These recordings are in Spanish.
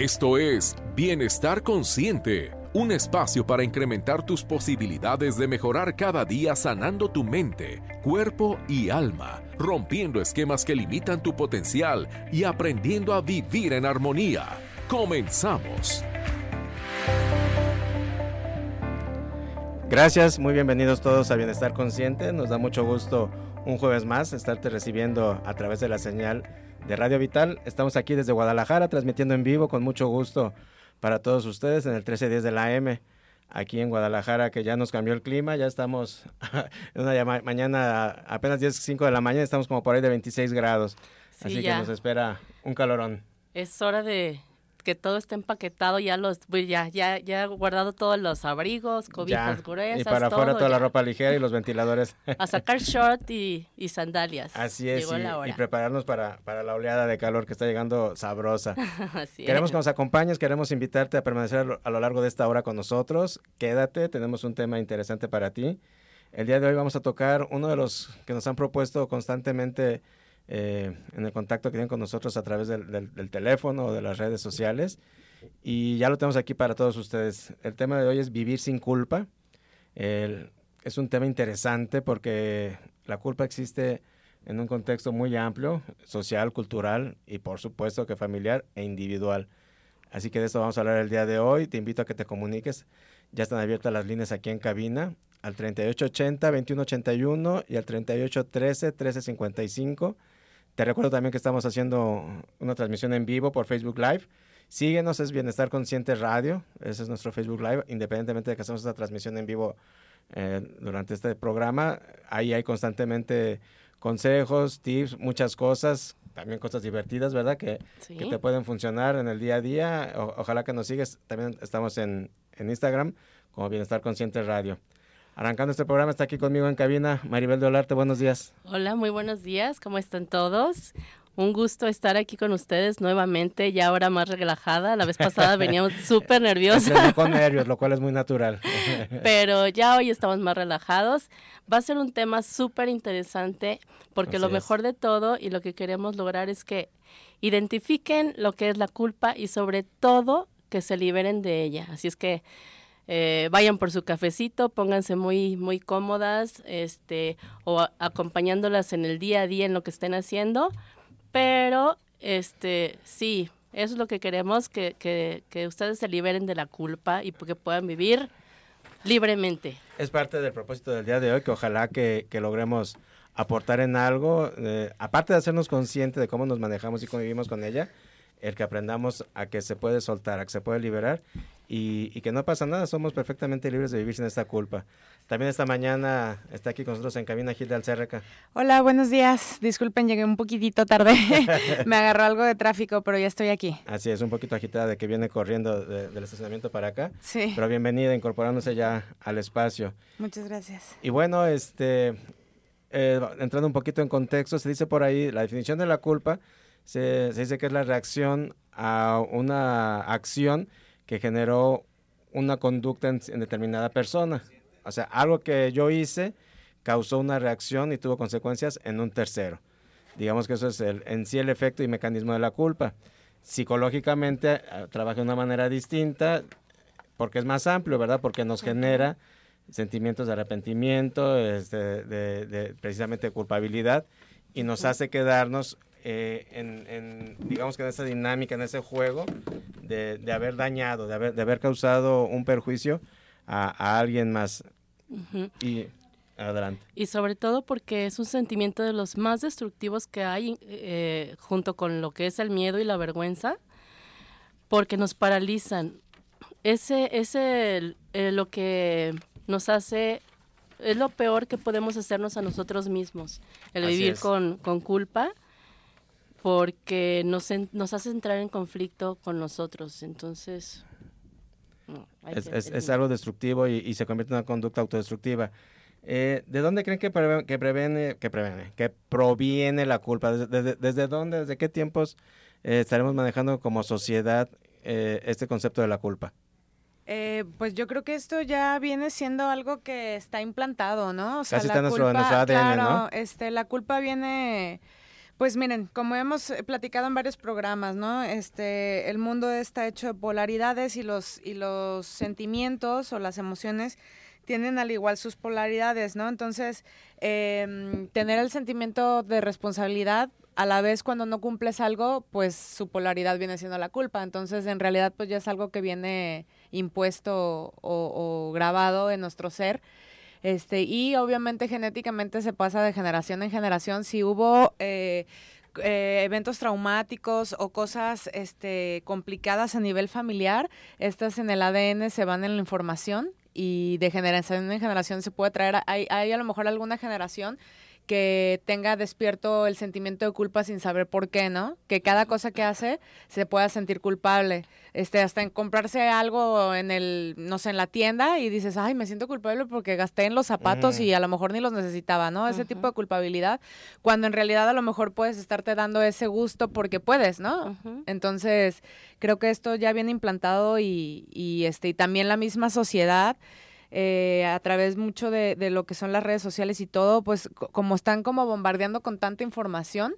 Esto es Bienestar Consciente, un espacio para incrementar tus posibilidades de mejorar cada día sanando tu mente, cuerpo y alma, rompiendo esquemas que limitan tu potencial y aprendiendo a vivir en armonía. Comenzamos. Gracias, muy bienvenidos todos a Bienestar Consciente. Nos da mucho gusto un jueves más estarte recibiendo a través de la señal de Radio Vital. Estamos aquí desde Guadalajara transmitiendo en vivo con mucho gusto para todos ustedes en el 1310 de la M. Aquí en Guadalajara, que ya nos cambió el clima, ya estamos en una mañana, apenas 10, 5 de la mañana, estamos como por ahí de 26 grados. Así que nos espera un calorón. Es hora de, que todo esté empaquetado, ya los pues ya ya ya guardado todos los abrigos, cobijas gruesas, y para afuera toda la ropa ligera y los ventiladores. A sacar short y, sandalias. Así es, y, prepararnos para, para la oleada de calor que está llegando sabrosa. queremos que nos acompañes, queremos invitarte a permanecer a lo largo de esta hora con nosotros. Quédate, tenemos un tema interesante para ti. El día de hoy vamos a tocar uno de los que nos han propuesto constantemente eh, en el contacto que tienen con nosotros a través del, teléfono o de las redes sociales. Y ya lo tenemos aquí para todos ustedes. El tema de hoy es vivir sin culpa. es un tema interesante porque la culpa existe en un contexto muy amplio, social, cultural y por supuesto que familiar e individual. Así que de eso vamos a hablar el día de hoy. Te invito a que te comuniques. Ya están abiertas las líneas aquí en cabina al 3880-2181 y al 3813-1355. Te recuerdo también que estamos haciendo una transmisión en vivo por Facebook Live. Síguenos, es Bienestar Consciente Radio. Ese es nuestro Facebook Live. Independientemente de que hacemos esta transmisión en vivo eh, durante este programa, ahí hay constantemente consejos, tips, muchas cosas, también cosas divertidas, ¿verdad? Que, que te pueden funcionar en el día a día. ojalá que nos sigues. También estamos en, en Instagram como Bienestar Consciente Radio. Arrancando este programa está aquí conmigo en cabina Maribel de Olarte, buenos días. Hola, muy buenos días, ¿cómo están todos? Un gusto estar aquí con ustedes nuevamente, ya ahora más relajada. La vez pasada veníamos súper nerviosa. con nervios, lo cual es muy natural. Pero ya hoy estamos más relajados. Va a ser un tema súper interesante porque lo mejor de todo y lo que queremos lograr es que identifiquen lo que es la culpa y sobre todo que se liberen de ella. Así es que eh, vayan por su cafecito, pónganse muy, muy cómodas, este, o acompañándolas en el día a día en lo que estén haciendo, pero este, sí, eso es lo que queremos, que, que, que ustedes se liberen de la culpa y que puedan vivir libremente. Es parte del propósito del día de hoy, que ojalá que, que logremos aportar en algo, eh, aparte de hacernos conscientes de cómo nos manejamos y convivimos con ella, el que aprendamos a que se puede soltar, a que se puede liberar y, que no pasa nada, somos perfectamente libres de vivir sin esta culpa. También esta mañana está aquí con nosotros en cabina Gilda Alcerreca. Hola, buenos días. Disculpen, llegué un poquitito tarde. Me agarró algo de tráfico, pero ya estoy aquí. Así es, un poquito agitada de que viene corriendo del estacionamiento para acá. Sí. Pero bienvenida, incorporándose ya al espacio. Muchas gracias. Y bueno, este, eh, entrando un poquito en contexto, se dice por ahí, la definición de la culpa, se, se dice que es la reacción a una acción que generó una conducta en, determinada persona. O sea, algo que yo hice causó una reacción y tuvo consecuencias en un tercero. Digamos que eso es el, en sí el efecto y mecanismo de la culpa. Psicológicamente eh, trabaja de una manera distinta porque es más amplio, ¿verdad? Porque nos genera sentimientos de arrepentimiento, este, de, de, precisamente culpabilidad y nos hace quedarnos eh, en, digamos que en esa dinámica, en ese juego de, haber dañado, de haber, de haber causado un perjuicio a, alguien más. Y adelante. Y sobre todo porque es un sentimiento de los más destructivos que hay eh, junto con lo que es el miedo y la vergüenza, porque nos paralizan. Ese es eh, lo que nos hace es lo peor que podemos hacernos a nosotros mismos, el vivir con, con, culpa porque nos, nos hace entrar en conflicto con nosotros. Entonces... es, algo destructivo y, se convierte en una conducta autodestructiva. Eh, ¿De dónde creen que, previene, que previene, que previene, que proviene la culpa? ¿Desde, desde, dónde, desde qué tiempos eh, estaremos manejando como sociedad eh, este concepto de la culpa? pues yo creo que esto ya viene siendo algo que está implantado, ¿no? O sea, Casi está nuestro, ADN, claro, Este, la culpa viene Pues miren, como hemos eh, platicado en varios programas, ¿no? Este, el mundo está hecho de polaridades y los y los sentimientos o las emociones tienen al igual sus polaridades, ¿no? Entonces, em, tener el sentimiento de responsabilidad a la vez cuando no cumples algo, pues su polaridad viene siendo la culpa. Entonces, en realidad, pues ya es algo que viene impuesto o, grabado en nuestro ser. Este, y obviamente genéticamente se pasa de generación en generación. Si hubo eh, eh, eventos traumáticos o cosas este, complicadas a nivel familiar, estas en el ADN se van en la información y de generación en generación se puede traer. Hay, hay a lo mejor alguna generación que tenga despierto el sentimiento de culpa sin saber por qué, ¿no? Que cada cosa que hace se pueda sentir culpable. Este, hasta en comprarse algo en el, no sé, en la tienda y dices, ay, me siento culpable porque gasté en los zapatos y a lo mejor ni los necesitaba, ¿no? Ese tipo de culpabilidad, cuando en realidad a lo mejor puedes estarte dando ese gusto porque puedes, ¿no? Entonces, creo que esto ya viene implantado y, y, este, y también la misma sociedad eh, a través mucho de, lo que son las redes sociales y todo, pues como están como bombardeando con tanta información,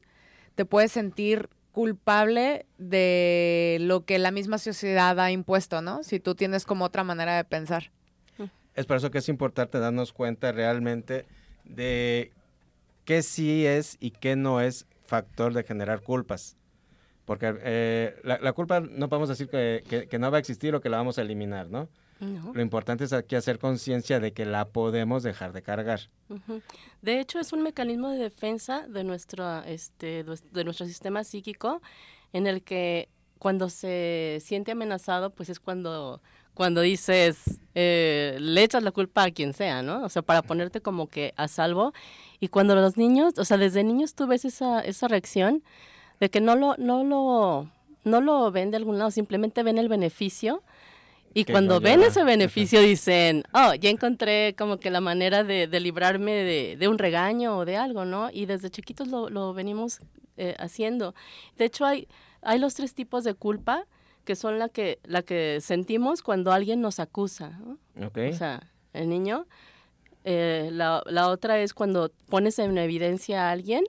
te puedes sentir culpable de lo que la misma sociedad ha impuesto, ¿no? Si tú tienes como otra manera de pensar. Es por eso que es importante darnos cuenta realmente de qué sí es y qué no es factor de generar culpas. Porque eh, la, culpa no podemos decir que, que, no va a existir o que la vamos a eliminar, ¿no? Lo importante es aquí hacer conciencia de que la podemos dejar de cargar. De hecho, es un mecanismo de defensa de nuestro, este, de nuestro sistema psíquico en el que cuando se siente amenazado, pues es cuando, cuando dices, eh, le echas la culpa a quien sea, ¿no? O sea, para ponerte como que a salvo. Y cuando los niños, o sea, desde niños tú ves esa, esa reacción de que no lo, no lo, no lo ven de algún lado, simplemente ven el beneficio y cuando ven ese beneficio dicen, oh, ya encontré como que la manera de, librarme de, un regaño o de algo, ¿no? Y desde chiquitos lo, venimos eh, haciendo. De hecho, hay, hay los tres tipos de culpa que son la que, la que sentimos cuando alguien nos acusa. ¿no? O sea, el niño. Eh, la, la otra es cuando pones en evidencia a alguien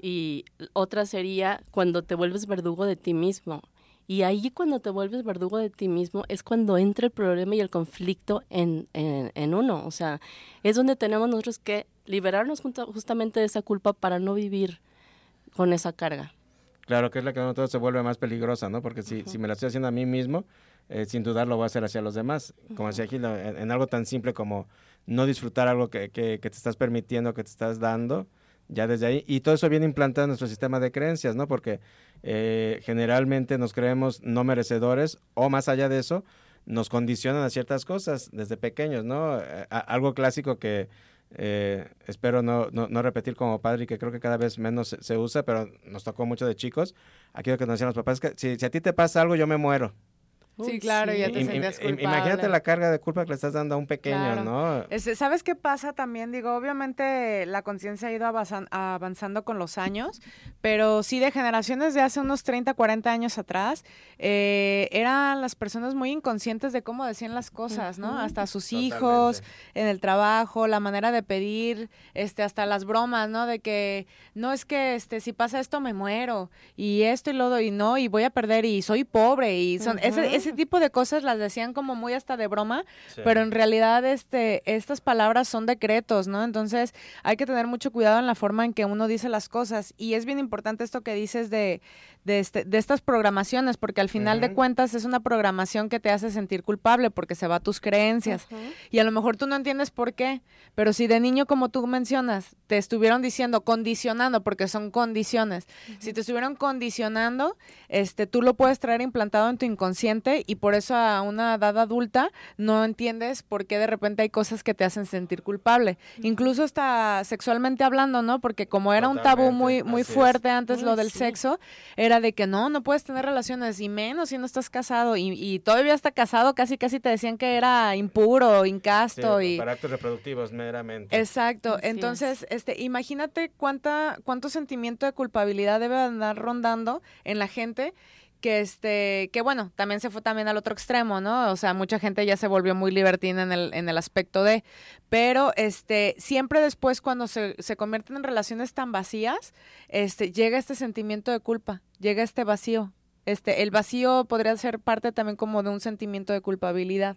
y otra sería cuando te vuelves verdugo de ti mismo. Y ahí cuando te vuelves verdugo de ti mismo es cuando entra el problema y el conflicto en, en, uno. O sea, es donde tenemos nosotros que liberarnos justamente de esa culpa para no vivir con esa carga. Claro, que es la que todo se vuelve más peligrosa, ¿no? Porque si, si me la estoy haciendo a mí mismo, eh, sin dudar lo voy a hacer hacia los demás. Como decía Gil, en, algo tan simple como no disfrutar algo que, que, que te estás permitiendo, que te estás dando, ya desde ahí. Y todo eso viene implantado en nuestro sistema de creencias, ¿no? Porque eh, generalmente nos creemos no merecedores o más allá de eso, nos condicionan a ciertas cosas desde pequeños, ¿no? Eh, algo clásico que eh, espero no, no, repetir como padre y que creo que cada vez menos se, usa, pero nos tocó mucho de chicos. Aquí lo que nos decían los papás es que si, si a ti te pasa algo, yo me muero. Sí, claro, ya te sientes culpable. Imagínate la carga de culpa que le estás dando a un pequeño, ¿no? ¿Sabes qué pasa también? Digo, obviamente la conciencia ha ido avanzando con los años, pero sí de generaciones de hace unos 30, 40 años atrás, eh, eran las personas muy inconscientes de cómo decían las cosas, ¿no? Hasta sus hijos, en el trabajo, la manera de pedir, este, hasta las bromas, ¿no? De que, no es que este, si pasa esto me muero, y esto y lo doy, y no, y voy a perder, y soy pobre, y son, ese ese tipo de cosas las decían como muy hasta de broma, pero en realidad este, estas palabras son decretos, ¿no? Entonces hay que tener mucho cuidado en la forma en que uno dice las cosas. Y es bien importante esto que dices de, de, este, de estas programaciones, porque al final de cuentas es una programación que te hace sentir culpable porque se va a tus creencias. Y a lo mejor tú no entiendes por qué, pero si de niño, como tú mencionas, te estuvieron diciendo, condicionando, porque son condiciones, si te estuvieron condicionando, este, tú lo puedes traer implantado en tu inconsciente y por eso a una edad adulta no entiendes por qué de repente hay cosas que te hacen sentir culpable. Incluso hasta sexualmente hablando, ¿no? Porque como era un tabú muy, muy fuerte antes lo del sexo, era de que no, no puedes tener relaciones y menos si no estás casado y, y todavía está casado, casi casi te decían que era impuro, incasto y... Para actos reproductivos meramente. Exacto. Entonces, este, imagínate cuánta, cuánto sentimiento de culpabilidad debe andar rondando en la gente que este que bueno también se fue también al otro extremo no o sea mucha gente ya se volvió muy libertina en el, en el aspecto de pero este siempre después cuando se, se convierten en relaciones tan vacías este llega este sentimiento de culpa llega este vacío este el vacío podría ser parte también como de un sentimiento de culpabilidad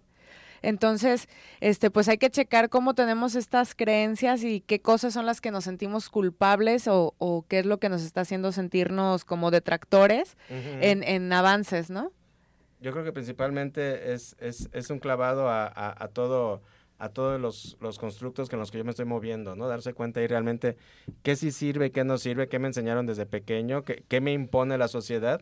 entonces, este, pues hay que checar cómo tenemos estas creencias y qué cosas son las que nos sentimos culpables o, o qué es lo que nos está haciendo sentirnos como detractores en, en, avances, ¿no? Yo creo que principalmente es, es, es un clavado a, a, a todo a todos los, los, constructos con los que yo me estoy moviendo, ¿no? Darse cuenta y realmente qué sí sirve, qué no sirve, qué me enseñaron desde pequeño, qué, qué me impone la sociedad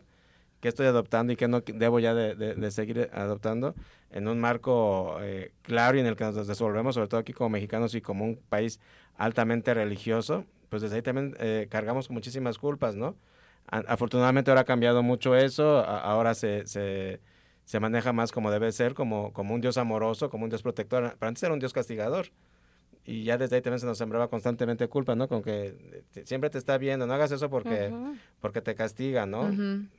qué estoy adoptando y qué no debo ya de, seguir adoptando en un marco eh, claro y en el que nos desenvolvemos, sobre todo aquí como mexicanos y como un país altamente religioso, pues desde ahí también eh, cargamos muchísimas culpas, ¿no? afortunadamente ahora ha cambiado mucho eso, ahora se, se, se, maneja más como debe ser, como, como un Dios amoroso, como un Dios protector, pero antes era un Dios castigador y ya desde ahí también se nos sembraba constantemente culpa, ¿no? Con que siempre te está viendo, no hagas eso porque, porque te castiga, ¿no?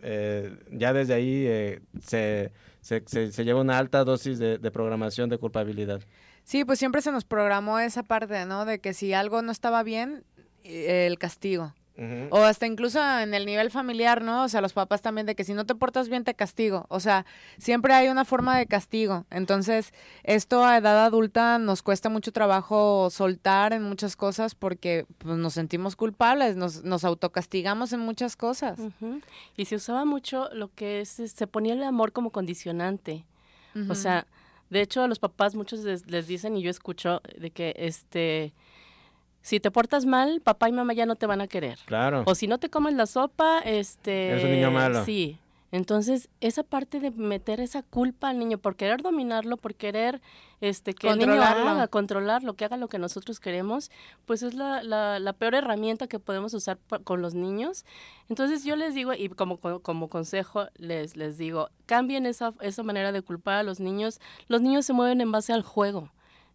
eh, ya desde ahí eh, se, se, se, lleva una alta dosis de, de, programación de culpabilidad. Sí, pues siempre se nos programó esa parte, ¿no? De que si algo no estaba bien, eh, el castigo. O hasta incluso en el nivel familiar, ¿no? O sea, los papás también de que si no te portas bien te castigo. O sea, siempre hay una forma de castigo. Entonces, esto a edad adulta nos cuesta mucho trabajo soltar en muchas cosas porque pues, nos sentimos culpables, nos, nos autocastigamos en muchas cosas. Y se usaba mucho lo que es, se ponía el amor como condicionante. O sea, de hecho a los papás muchos les, les dicen y yo escucho de que este si te portas mal, papá y mamá ya no te van a querer. Claro. O si no te comes la sopa, este... Eres un niño malo. Sí. Entonces, esa parte de meter esa culpa al niño por querer dominarlo, por querer este que el niño haga, controlarlo, que haga lo que nosotros queremos, pues es la, la, la peor herramienta que podemos usar con los niños. Entonces, yo les digo, y como, como consejo, les, les digo, cambien esa, esa manera de culpar a los niños. Los niños se mueven en base al juego.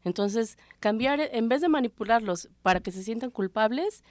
Entonces, cambiar, en vez de manipularlos para que se sientan culpables,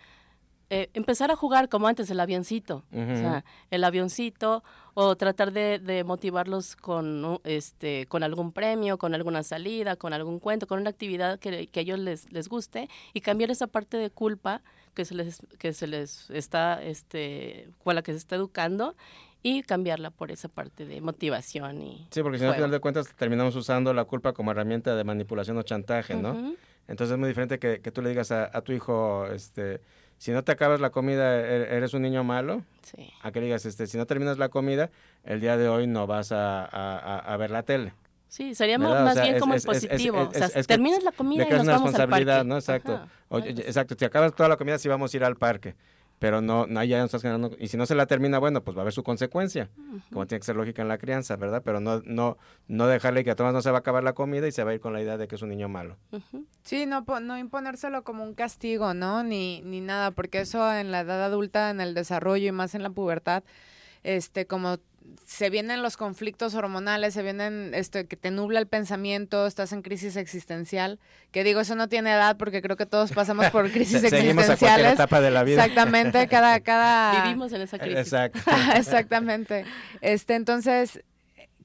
eh, empezar a jugar como antes el avioncito, o sea, el avioncito, o tratar de, de, motivarlos con, este, con algún premio, con alguna salida, con algún cuento, con una actividad que, que a ellos les, les guste, y cambiar esa parte de culpa que se les, que se les está, este, con la que se está educando, y cambiarla por esa parte de motivación y sí porque si no al final de cuentas terminamos usando la culpa como herramienta de manipulación o chantaje no entonces es muy diferente que, que tú le digas a, a, tu hijo este si no te acabas la comida e, eres un niño malo sí. a que le digas este si no terminas la comida el día de hoy no vas a, a, a ver la tele Sí, sería más, o sea, bien es, como es, el positivo. Es, o sea, terminas la comida y nos una vamos responsabilidad, al parque. ¿no? Exacto. Oye, exacto. Si acabas toda la comida, sí vamos a ir al parque pero no, no ya no estás generando, y si no se la termina, bueno, pues va a haber su consecuencia, uh -huh. como tiene que ser lógica en la crianza, ¿verdad? Pero no, no, no dejarle que a todas no se va a acabar la comida y se va a ir con la idea de que es un niño malo. Uh -huh. Sí, no, no imponérselo como un castigo, ¿no? Ni, ni nada, porque eso en la edad adulta, en el desarrollo y más en la pubertad, este, como se vienen los conflictos hormonales, se vienen este que te nubla el pensamiento, estás en crisis existencial, que digo, eso no tiene edad porque creo que todos pasamos por crisis existenciales. A etapa de la vida. Exactamente, cada cada vivimos en esa crisis. Exacto. Exactamente. Este, entonces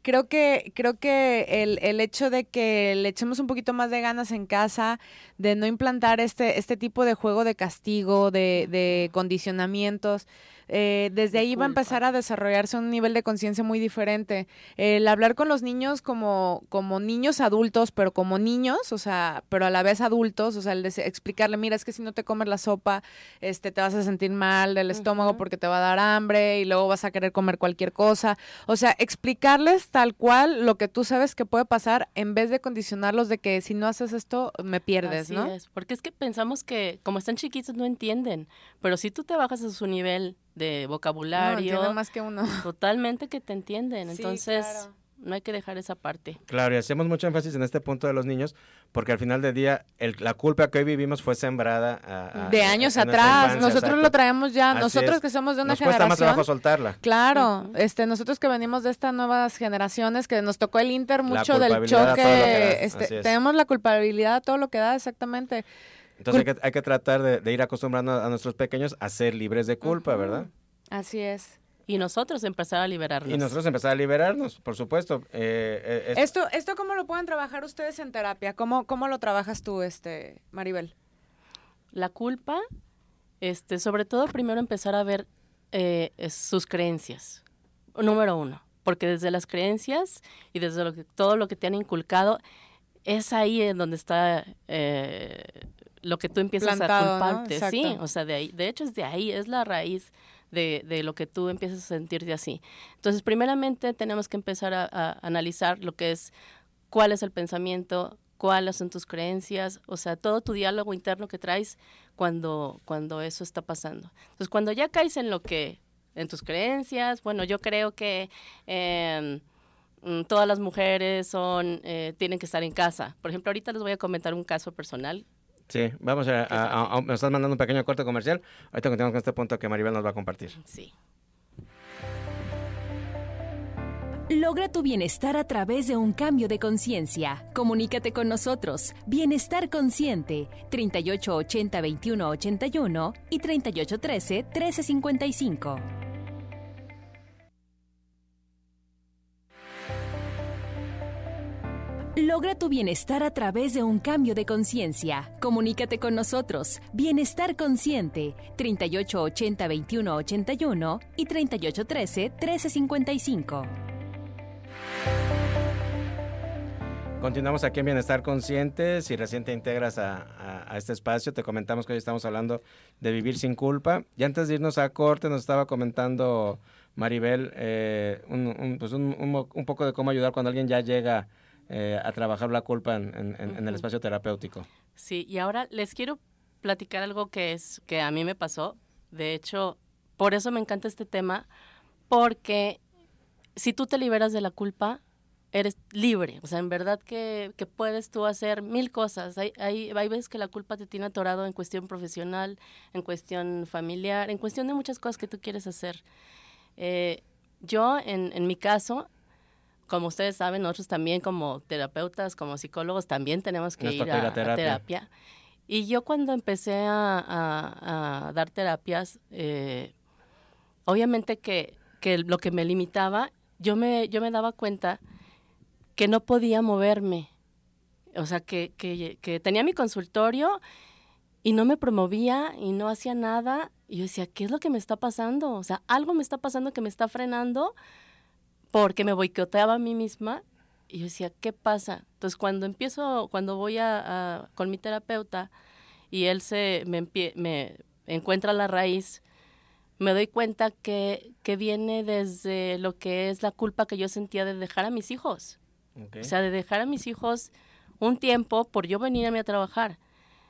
creo que creo que el, el hecho de que le echemos un poquito más de ganas en casa, de no implantar este este tipo de juego de castigo, de, de condicionamientos, eh, desde ahí va a empezar a desarrollarse un nivel de conciencia muy diferente. El hablar con los niños como, como niños adultos, pero como niños, o sea, pero a la vez adultos, o sea, el de explicarle, mira, es que si no te comes la sopa, este, te vas a sentir mal del estómago uh -huh. porque te va a dar hambre y luego vas a querer comer cualquier cosa. O sea, explicarles tal cual lo que tú sabes que puede pasar en vez de condicionarlos de que si no haces esto, me pierdes, Así ¿no? Es, porque es que pensamos que como están chiquitos no entienden, pero si tú te bajas a su nivel de vocabulario. No, más que uno. Totalmente que te entienden. Sí, Entonces, claro. no hay que dejar esa parte. Claro, y hacemos mucho énfasis en este punto de los niños, porque al final del día, el, la culpa que hoy vivimos fue sembrada a, a, de años atrás. Infancia, nosotros exacto. lo traemos ya. Así nosotros es. que somos de una Nos generación. cuesta más trabajo soltarla. Claro, uh -huh. este, nosotros que venimos de estas nuevas generaciones, que nos tocó el Inter mucho del choque. Este, tenemos la culpabilidad a todo lo que da, exactamente. Entonces hay que, hay que tratar de, de, ir acostumbrando a nuestros pequeños a ser libres de culpa, uh -huh. ¿verdad? Así es. y nosotros empezar a liberarnos. Y nosotros empezar a liberarnos, por supuesto. Eh, eh, esto, ¿Esto cómo lo pueden trabajar ustedes en terapia? ¿Cómo, cómo lo trabajas tú, este, Maribel? La culpa, este, sobre todo primero empezar a ver eh, sus creencias. Número uno, porque desde las creencias y desde lo que, todo lo que te han inculcado, es ahí en donde está lo que tú empiezas a culparte. Sí, o sea, de ahí, de hecho es de ahí, es la raíz de, de, lo que tú empiezas a sentirte así. Entonces, primeramente tenemos que empezar a, analizar lo que es cuál es el pensamiento, cuáles son tus creencias, o sea, todo tu diálogo interno que traes cuando, cuando eso está pasando. Entonces, cuando ya caes en lo que, en tus creencias, bueno, yo creo que em, mm, todas las mujeres son, eh, tienen que estar en casa. Por ejemplo, ahorita les voy a comentar un caso personal Sí, vamos a, a, Nos estás mandando un pequeño corte comercial. Ahorita continuamos con este punto que Maribel nos va a compartir. Sí. Logra tu bienestar a través de un cambio de conciencia. Comunícate con nosotros. Bienestar Consciente, 3880-2181 y 3813-1355. Logra tu bienestar a través de un cambio de conciencia. Comunícate con nosotros. Bienestar Consciente, 3880-2181 y 3813-1355. Continuamos aquí en Bienestar Consciente. Si recién te integras a, este espacio, te comentamos que hoy estamos hablando de vivir sin culpa. Y antes de irnos a corte, nos estaba comentando Maribel eh, pues un poco de cómo ayudar cuando alguien ya llega eh, a trabajar la culpa en, el espacio terapéutico. Sí, y ahora les quiero platicar algo que es que a mí me pasó. De hecho, por eso me encanta este tema, porque si tú te liberas de la culpa, eres libre. O sea, en verdad que, puedes tú hacer mil cosas. Hay, hay, hay, veces que la culpa te tiene atorado en cuestión profesional, en cuestión familiar, en cuestión de muchas cosas que tú quieres hacer. Eh, yo, en, en mi caso, como ustedes saben, nosotros también como terapeutas, como psicólogos, también tenemos que ir a, terapia. Y yo cuando empecé a, dar terapias, eh, obviamente que, lo que me limitaba, yo me, yo me daba cuenta que no podía moverme. O sea, que, que tenía mi consultorio y no me promovía y no hacía nada. Y yo decía, ¿qué es lo que me está pasando? O sea, algo me está pasando que me está frenando porque me boicoteaba a mí misma y yo decía, ¿qué pasa? Entonces cuando empiezo, cuando voy a, con mi terapeuta y él se me, me encuentra la raíz, me doy cuenta que, que, viene desde lo que es la culpa que yo sentía de dejar a mis hijos. O sea, de dejar a mis hijos un tiempo por yo venirme a trabajar.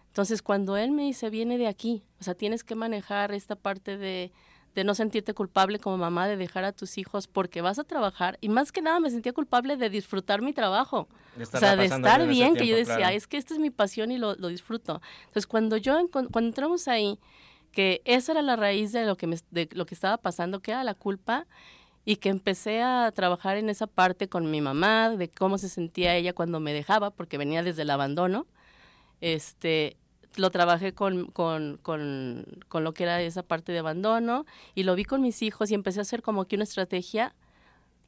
Entonces, cuando él me dice, viene de aquí, o sea, tienes que manejar esta parte de, de no sentirte culpable como mamá de dejar a tus hijos porque vas a trabajar y más que nada me sentía culpable de disfrutar mi trabajo, o sea, de estar bien, que yo decía, es que esta es mi pasión y lo, disfruto. Entonces, cuando yo, cuando entramos ahí, que esa era la raíz de lo que, me, de lo que estaba pasando, que era la culpa, y que empecé a trabajar en esa parte con mi mamá, de cómo se sentía ella cuando me dejaba, porque venía desde el abandono, este, lo trabajé con, con, con, con, lo que era esa parte de abandono y lo vi con mis hijos y empecé a hacer como que una estrategia,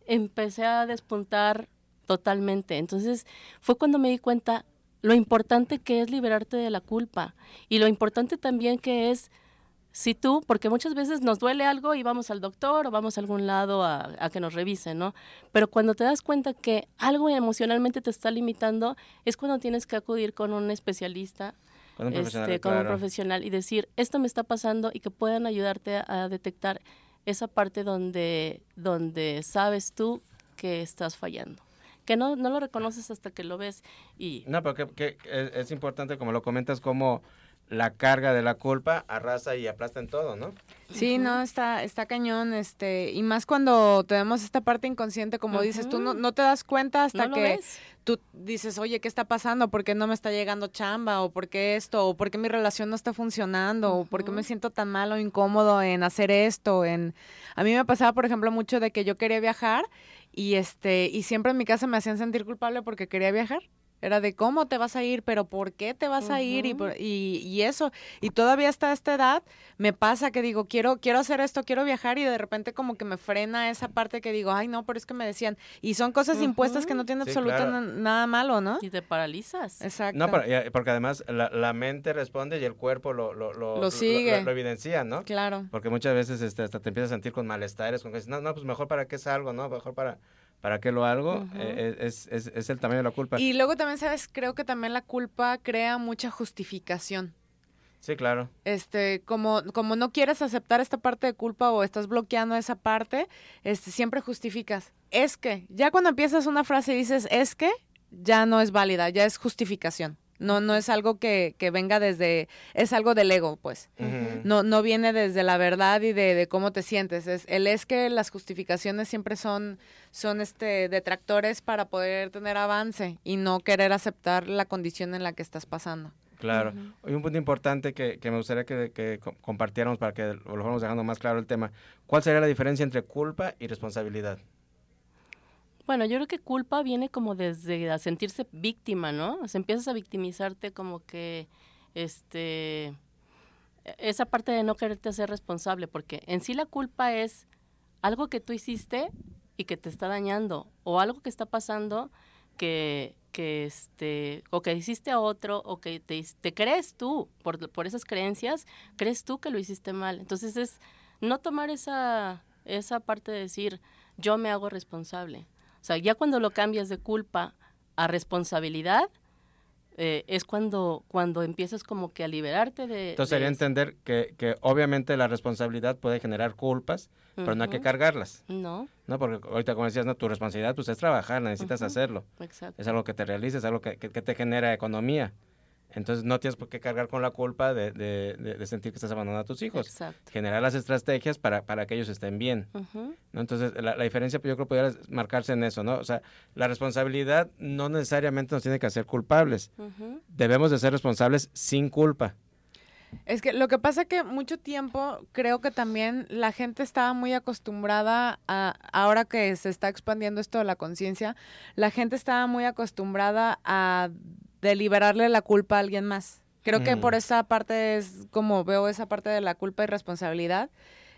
empecé a despuntar totalmente. Entonces fue cuando me di cuenta lo importante que es liberarte de la culpa y lo importante también que es si tú, porque muchas veces nos duele algo y vamos al doctor o vamos a algún lado a, a, que nos revisen, ¿no? Pero cuando te das cuenta que algo emocionalmente te está limitando, es cuando tienes que acudir con un especialista con este, como profesional y decir, esto me está pasando y que puedan ayudarte a, detectar esa parte donde, donde sabes tú que estás fallando que no, no lo reconoces hasta que lo ves y... No, pero que, es, importante, como lo comentas, como la carga de la culpa arrasa y aplasta en todo, ¿no? Sí, no, está, está cañón, este, y más cuando tenemos esta parte inconsciente, como dices, tú no, no, te das cuenta hasta que tú dices, oye, ¿qué está pasando? ¿Por qué no me está llegando chamba? ¿O por qué esto? ¿O por qué mi relación no está funcionando? ¿O por qué me siento tan mal o incómodo en hacer esto? En... A mí me pasaba, por ejemplo, mucho de que yo quería viajar y, este, y siempre en mi casa me hacían sentir culpable porque quería viajar. Era de cómo te vas a ir, pero por qué te vas a ir y, y, y, eso. Y todavía hasta esta edad me pasa que digo, quiero, quiero hacer esto, quiero viajar y de repente como que me frena esa parte que digo, ay no, pero es que me decían. Y son cosas impuestas que no tienen absolutamente nada malo, ¿no? Y te paralizas. Exacto. No, porque además la, mente responde y el cuerpo lo, lo, lo, sigue. Lo, evidencia, ¿no? Claro. Porque muchas veces este, hasta te empiezas a sentir con malestares, con que no, no, pues mejor para qué salgo, ¿no? Mejor para ¿Para qué lo hago? Eh, es, es, es, el tamaño de la culpa. Y luego también, ¿sabes? Creo que también la culpa crea mucha justificación. Sí, claro. Este, como, como no quieres aceptar esta parte de culpa o estás bloqueando esa parte, este, siempre justificas. Es que, ya cuando empiezas una frase y dices es que, ya no es válida, ya es justificación. No, no es algo que, que venga desde, es algo del ego, pues. No, no viene desde la verdad y de, de, cómo te sientes. Es, el es que las justificaciones siempre son, son este detractores para poder tener avance y no querer aceptar la condición en la que estás pasando. Claro. Hay un punto importante que, que me gustaría que, que, compartiéramos para que lo fuéramos dejando más claro el tema. ¿Cuál sería la diferencia entre culpa y responsabilidad? Bueno, yo creo que culpa viene como desde a sentirse víctima, ¿no? O sea, empiezas a victimizarte como que, este, esa parte de no quererte hacer responsable, porque en sí la culpa es algo que tú hiciste y que te está dañando, o algo que está pasando que, que este, o que hiciste a otro, o que te, te crees tú, por, por esas creencias, crees tú que lo hiciste mal. Entonces es no tomar esa, esa parte de decir, yo me hago responsable. O sea, ya cuando lo cambias de culpa a responsabilidad, eh, es cuando, cuando empiezas como que a liberarte de... Entonces sería entender que, que, obviamente la responsabilidad puede generar culpas, pero no hay que cargarlas. No. No, porque ahorita como decías, no, tu responsabilidad pues es trabajar, necesitas hacerlo. Exacto. Es algo que te realices, es algo que, que te genera economía. Entonces no tienes por qué cargar con la culpa de, de, de, sentir que estás abandonando a tus hijos. Exacto. Generar las estrategias para, para que ellos estén bien. ¿no? Entonces la, la, diferencia pues, yo creo que pudiera marcarse en eso, ¿no? O sea, la responsabilidad no necesariamente nos tiene que hacer culpables. Debemos de ser responsables sin culpa. Es que lo que pasa que mucho tiempo creo que también la gente estaba muy acostumbrada a, ahora que se está expandiendo esto de la conciencia, la gente estaba muy acostumbrada a de liberarle la culpa a alguien más. Creo que por esa parte es como veo esa parte de la culpa y responsabilidad,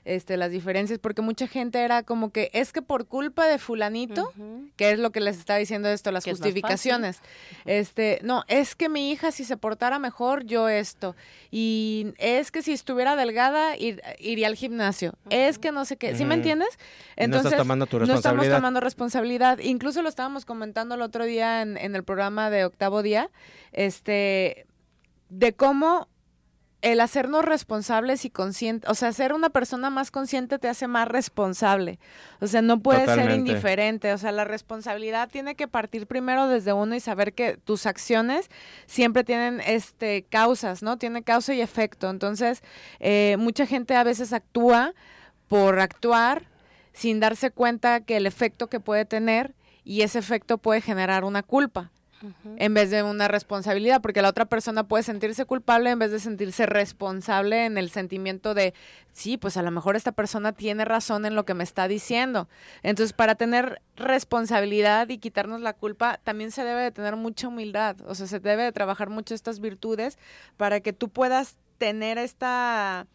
este, las diferencias, porque mucha gente era como que es que por culpa de fulanito, que es lo que les está diciendo esto, las justificaciones, este, no, es que mi hija si se portara mejor, yo esto, y es que si estuviera delgada, iría al gimnasio, es que no sé qué, ¿sí me entiendes? Entonces, no estás tomando tu responsabilidad. No estamos tomando responsabilidad, incluso lo estábamos comentando el otro día en, en el programa de Octavo Día, este de cómo el hacernos responsables y conscientes, o sea, ser una persona más consciente te hace más responsable. O sea, no puedes ser indiferente. O sea, la responsabilidad tiene que partir primero desde uno y saber que tus acciones siempre tienen este causas, ¿no? Tiene causa y efecto. Entonces, eh, mucha gente a veces actúa por actuar sin darse cuenta que el efecto que puede tener y ese efecto puede generar una culpa en vez de una responsabilidad, porque la otra persona puede sentirse culpable en vez de sentirse responsable en el sentimiento de, sí, pues a lo mejor esta persona tiene razón en lo que me está diciendo. Entonces, para tener responsabilidad y quitarnos la culpa, también se debe de tener mucha humildad, o sea, se debe de trabajar mucho estas virtudes para que tú puedas tener esta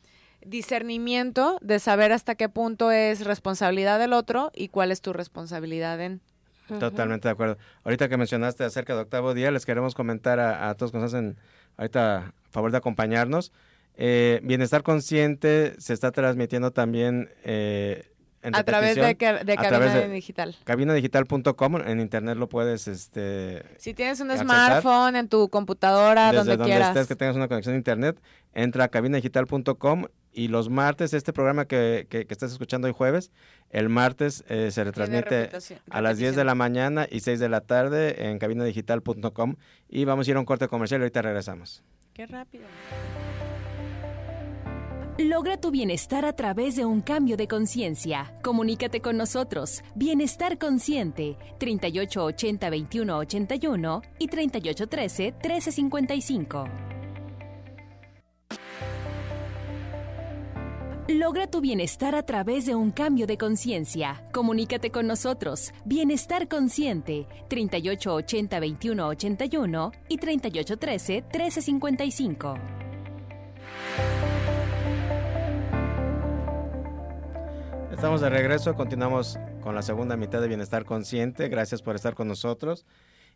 discernimiento de saber hasta qué punto es responsabilidad del otro y cuál es tu responsabilidad en Totalmente de acuerdo. Ahorita que mencionaste acerca de octavo día, les queremos comentar a, todos que nos hacen ahorita a favor de acompañarnos. Eh, Bienestar Consciente se está transmitiendo también eh, a través de, de Cabina Digital. Cabinadigital.com, en internet lo puedes... este Si tienes un smartphone, en tu computadora, Desde donde, quieras. estés, que tengas una conexión a internet, entra a cabinadigital.com y los martes, este programa que, que, estás escuchando hoy jueves, el martes eh, se retransmite a las 10 de la mañana y 6 de la tarde en cabinadigital.com y vamos a ir a un corte comercial y ahorita regresamos. Qué rápido. Logra tu bienestar a través de un cambio de conciencia. Comunícate con nosotros. Bienestar Consciente 3880 2181 y 3813 Logra tu bienestar a través de un cambio de conciencia. Comunícate con nosotros. Bienestar Consciente, 3880-2181 y 3813-1355. Estamos de regreso, continuamos con la segunda mitad de Bienestar Consciente. Gracias por estar con nosotros.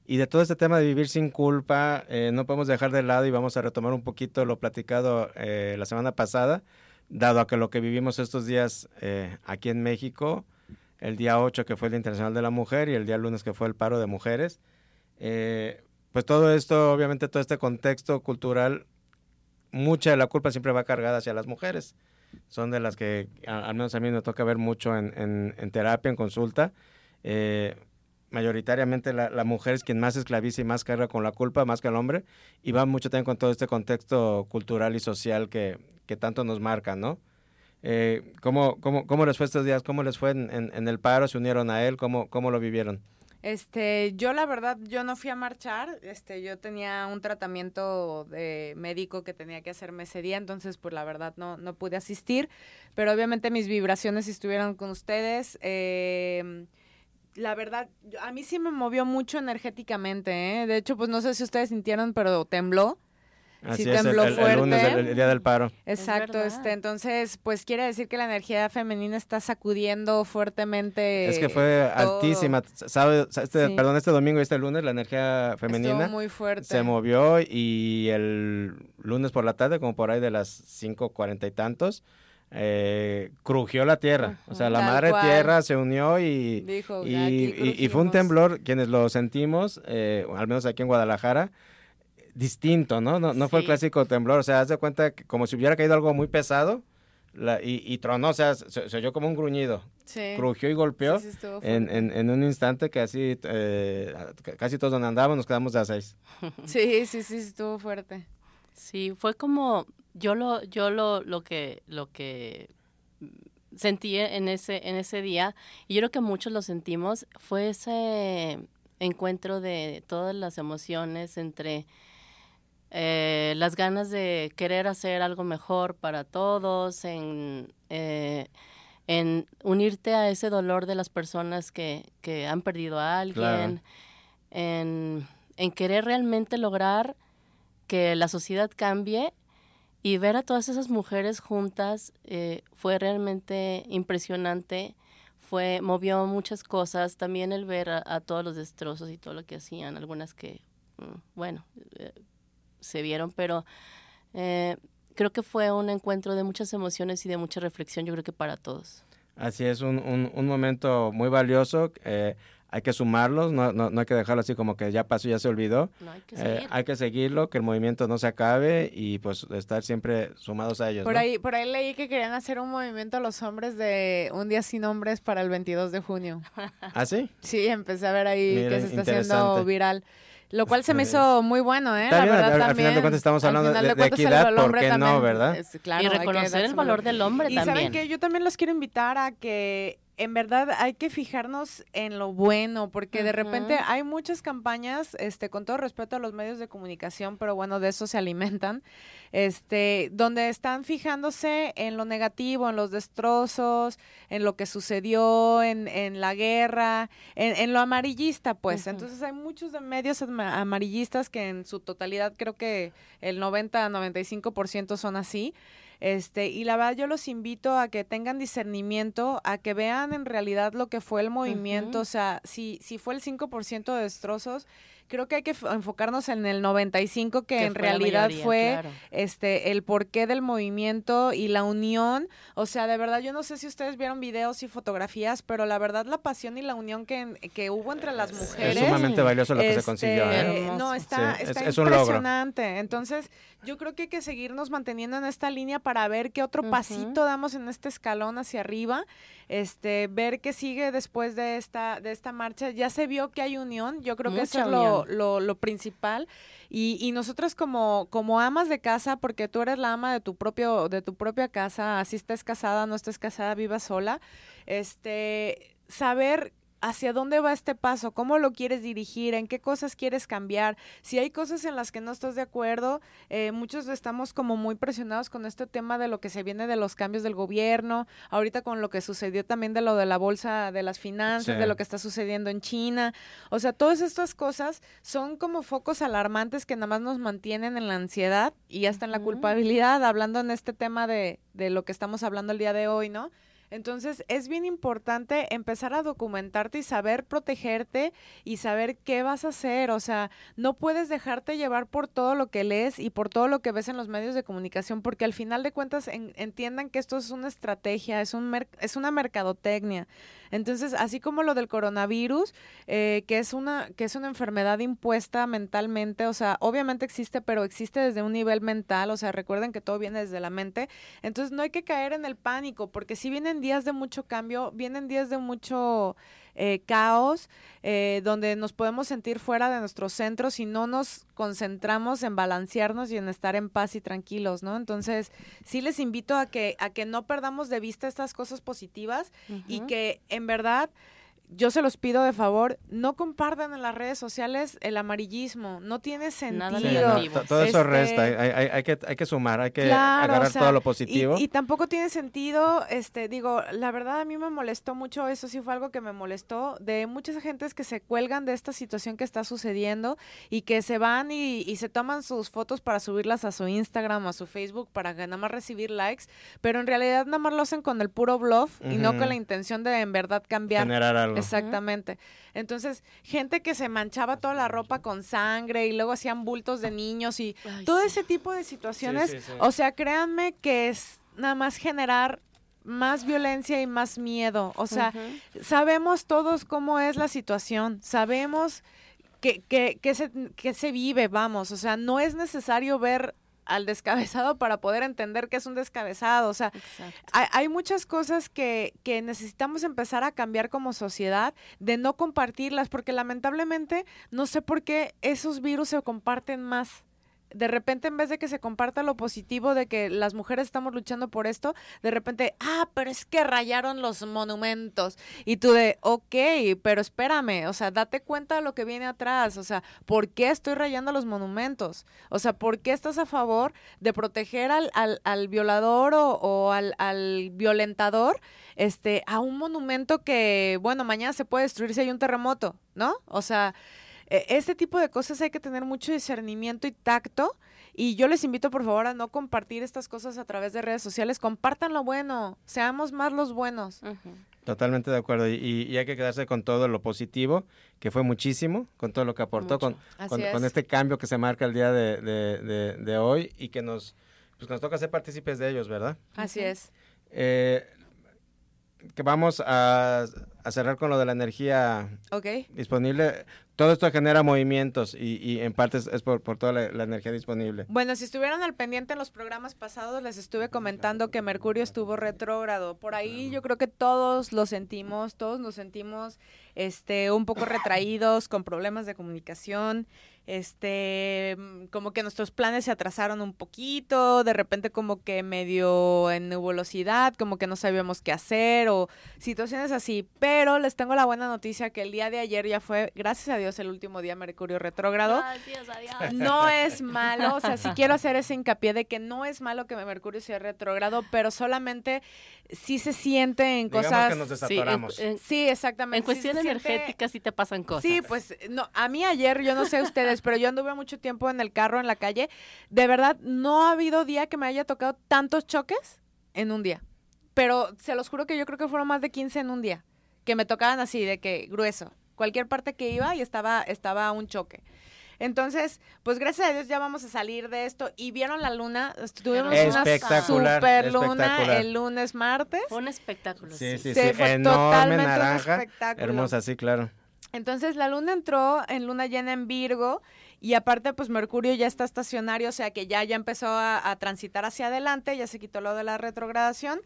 Y de todo este tema de vivir sin culpa, eh, no podemos dejar de lado y vamos a retomar un poquito lo platicado eh, la semana pasada dado a que lo que vivimos estos días eh, aquí en México, el día 8 que fue el Internacional de la Mujer y el día lunes que fue el paro de mujeres, eh, pues todo esto, obviamente todo este contexto cultural, mucha de la culpa siempre va cargada hacia las mujeres. Son de las que, al menos a mí me toca ver mucho en, terapia, en consulta. Eh, mayoritariamente la, la, mujer es quien más esclaviza y más carga con la culpa, más que el hombre, y va mucho también con todo este contexto cultural y social que, que tanto nos marca, ¿no? Eh, ¿cómo, les fue estos días? ¿Cómo les fue en, el paro? ¿Se unieron a él? ¿Cómo, ¿Cómo lo vivieron? Este, yo la verdad, yo no fui a marchar, este, yo tenía un tratamiento de médico que tenía que hacerme ese día, entonces pues la verdad no, no pude asistir, pero obviamente mis vibraciones estuvieron con ustedes. Eh, la verdad, a mí sí me movió mucho energéticamente, ¿eh? De hecho, pues no sé si ustedes sintieron, pero tembló. Sí tembló fuerte. el, día del paro. Exacto, este, entonces, pues quiere decir que la energía femenina está sacudiendo fuertemente. Es que fue altísima. ¿Sabe? Este, Perdón, este domingo y este lunes la energía femenina muy fuerte. se movió y el lunes por la tarde, como por ahí de las cinco cuarenta y tantos, eh, crujió la tierra. O sea, la madre tierra se unió y, y, fue un temblor, quienes lo sentimos, eh, al menos aquí en Guadalajara, distinto, ¿no? No, no fue el clásico temblor, o sea, haz de cuenta que como si hubiera caído algo muy pesado y, tronó, o sea, se, oyó como un gruñido. Crujió y golpeó en, en, un instante que así, eh, casi todos donde andábamos nos quedamos de a seis. Sí, sí, sí, estuvo fuerte. Sí, fue como yo lo, yo lo, lo que, lo que sentí en ese, en ese día, y yo creo que muchos lo sentimos, fue ese encuentro de todas las emociones entre eh, las ganas de querer hacer algo mejor para todos, en, eh, en unirte a ese dolor de las personas que, que han perdido a alguien, en, en querer realmente lograr que la sociedad cambie y ver a todas esas mujeres juntas eh, fue realmente impresionante, fue, movió muchas cosas, también el ver a, todos los destrozos y todo lo que hacían, algunas que, mm, bueno, se vieron, pero eh, creo que fue un encuentro de muchas emociones y de mucha reflexión, yo creo que para todos. Así es, un, un, un momento muy valioso hay que sumarlos, no, no, no, hay que dejarlo así como que ya pasó, ya se olvidó. hay, que eh, hay, que seguirlo, que el movimiento no se acabe y pues estar siempre sumados a ellos. Por, ahí, por ahí leí que querían hacer un movimiento a los hombres de un día sin hombres para el 22 de junio. ¿Ah, sí? Sí, empecé a ver ahí que se está haciendo viral. Lo cual se me hizo muy bueno, ¿eh? La verdad, al, al, final de cuentas estamos hablando de, de, equidad, ¿por qué no, verdad? y reconocer el valor del hombre y también. Y saben que yo también los quiero invitar a que en verdad hay que fijarnos en lo bueno, porque de repente hay muchas campañas, este, con todo respeto a los medios de comunicación, pero bueno, de eso se alimentan, este, donde están fijándose en lo negativo, en los destrozos, en lo que sucedió, en, en la guerra, en, lo amarillista, pues. Entonces hay muchos de medios amarillistas que en su totalidad creo que el 90-95% son así. Este, y la verdad yo los invito a que tengan discernimiento, a que vean en realidad lo que fue el movimiento, o sea, si, si fue el 5% de destrozos, creo que hay que enfocarnos en el 95 que, en realidad fue este el porqué del movimiento y la unión, o sea, de verdad yo no sé si ustedes vieron videos y fotografías, pero la verdad la pasión y la unión que, que hubo entre las mujeres es sumamente valioso lo que se consiguió. ¿eh? No, está, está impresionante. Entonces, yo creo que hay que seguirnos manteniendo en esta línea para ver qué otro pasito damos en este escalón hacia arriba este, ver qué sigue después de esta, de esta marcha. Ya se vio que hay unión, yo creo que eso es lo, lo, lo, principal. Y, y nosotros como, como amas de casa, porque tú eres la ama de tu propio, de tu propia casa, así estés casada, no estés casada, viva sola, este, saber hacia dónde va este paso, cómo lo quieres dirigir, en qué cosas quieres cambiar. Si hay cosas en las que no estás de acuerdo, eh, muchos estamos como muy presionados con este tema de lo que se viene de los cambios del gobierno, ahorita con lo que sucedió también de lo de la bolsa de las finanzas, de lo que está sucediendo en China. O sea, todas estas cosas son como focos alarmantes que nada más nos mantienen en la ansiedad y hasta en la culpabilidad, hablando en este tema de, de lo que estamos hablando el día de hoy, ¿no? Entonces es bien importante empezar a documentarte y saber protegerte y saber qué vas a hacer. O sea, no puedes dejarte llevar por todo lo que lees y por todo lo que ves en los medios de comunicación, porque al final de cuentas entiendan que esto es una estrategia, es, un es una mercadotecnia. Entonces, así como lo del coronavirus, eh, que, es una, que es una enfermedad impuesta mentalmente, o sea, obviamente existe, pero existe desde un nivel mental, o sea, recuerden que todo viene desde la mente. Entonces, no hay que caer en el pánico, porque si vienen días de mucho cambio, vienen días de mucho eh, caos, eh, donde nos podemos sentir fuera de nuestros centros y no nos concentramos en balancearnos y en estar en paz y tranquilos, ¿no? Entonces, sí les invito a que, a que no perdamos de vista estas cosas positivas y que en verdad yo se los pido de favor, no compartan en las redes sociales el amarillismo, no tiene sentido. todo eso resta, hay, que, hay que sumar, hay que agarrar todo lo positivo. Y, tampoco tiene sentido, este, digo, la verdad a mí me molestó mucho, eso sí fue algo que me molestó, de muchas gentes que se cuelgan de esta situación que está sucediendo y que se van y, y se toman sus fotos para subirlas a su Instagram, a su Facebook, para nada más recibir likes, pero en realidad nada más lo hacen con el puro bluff y no con la intención de en verdad cambiar. Generar algo. Exactamente. Entonces, gente que se manchaba toda la ropa con sangre y luego hacían bultos de niños y todo ese tipo de situaciones. o sea, créanme que es nada más generar más violencia y más miedo. O sea, sabemos todos cómo es la situación, sabemos que, que, que, se, que se vive, vamos. O sea, no es necesario ver al descabezado para poder entender que es un descabezado. O sea, hay, muchas cosas que, que necesitamos empezar a cambiar como sociedad, de no compartirlas, porque lamentablemente no sé por qué esos virus se comparten más de repente en vez de que se comparta lo positivo de que las mujeres estamos luchando por esto, de repente, ah, pero es que rayaron los monumentos. Y tú de, ok, pero espérame, o sea, date cuenta de lo que viene atrás, o sea, ¿por qué estoy rayando los monumentos? O sea, ¿por qué estás a favor de proteger al, al, violador o, o al, al violentador este, a un monumento que, bueno, mañana se puede destruir si hay un terremoto, ¿no? O sea... E, este tipo de cosas hay que tener mucho discernimiento y tacto. Y yo les invito, por favor, a no compartir estas cosas a través de redes sociales. Compartan lo bueno, seamos más los buenos. Totalmente de acuerdo. Y, hay que quedarse con todo lo positivo, que fue muchísimo, con todo lo que aportó, con, con, este cambio que se marca el día de, hoy y que nos, pues, nos toca ser partícipes de ellos, ¿verdad? Así es. Eh, que vamos a, cerrar con lo de la energía disponible. Todo esto genera movimientos y, en parte es, por, toda la, energía disponible. Bueno, si estuvieron al pendiente en los programas pasados, les estuve comentando que Mercurio estuvo retrógrado. Por ahí yo creo que todos lo sentimos, todos nos sentimos este, un poco retraídos, con problemas de comunicación este, mm, como que nuestros planes se atrasaron un poquito, de repente como que medio en nebulosidad, como que no sabíamos qué hacer o situaciones así. Pero les tengo la buena noticia que el día de ayer ya fue, gracias a Dios, el último día Mercurio retrógrado. Gracias a Dios. No es malo, o sea, sí quiero hacer ese hincapié de que no es malo que Mercurio sea retrógrado, pero solamente sí se siente en cosas... Que nos desatoramos. Sí, exactamente. En cuestión energética sí te pasan cosas. Sí, pues no, a mí ayer, yo no sé ustedes, pero yo anduve mucho tiempo en el carro, en la calle. De verdad, no ha habido día que me haya tocado tantos choques en un día. Pero se los juro que yo creo que fueron más de 15 en un día. Que me tocaban así, de que grueso. Cualquier parte que iba y estaba, estaba un choque. Entonces, pues gracias a Dios ya vamos a salir de esto. Y vieron la luna, tuvimos una super luna el lunes, martes. Fue un espectáculo. Sí, sí, sí. Fue Enorme naranja. Hermosa, sí, claro. Entonces la luna entró en luna llena en Virgo y aparte pues Mercurio ya está estacionario, o sea que ya, ya empezó a, transitar hacia adelante, ya se quitó lo de la retrogradación.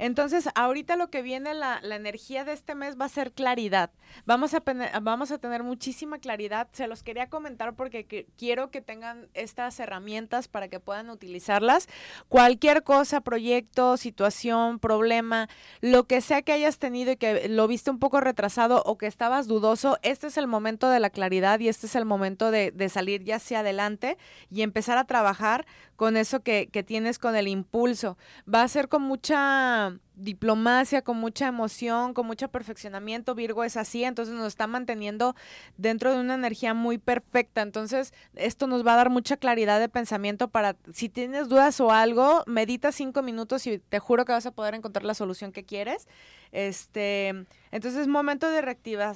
Entonces, ahorita lo que viene, la, la energía de este mes va a ser claridad. Vamos a, vamos a tener muchísima claridad. Se los quería comentar porque quiero que tengan estas herramientas para que puedan utilizarlas. Cualquier cosa, proyecto, situación, problema, lo que sea que hayas tenido y que lo viste un poco retrasado o que estabas dudoso, este es el momento de la claridad y este es el momento de, de salir ya hacia adelante y empezar a trabajar con eso que, que tienes con el impulso. Va a ser con mucha diplomacia, con mucha emoción, con mucho perfeccionamiento. Virgo es así, entonces nos está manteniendo dentro de una energía muy perfecta. Entonces, esto nos va a dar mucha claridad de pensamiento para, si tienes dudas o algo, medita cinco minutos y te juro que vas a poder encontrar la solución que quieres. Este, entonces es momento de,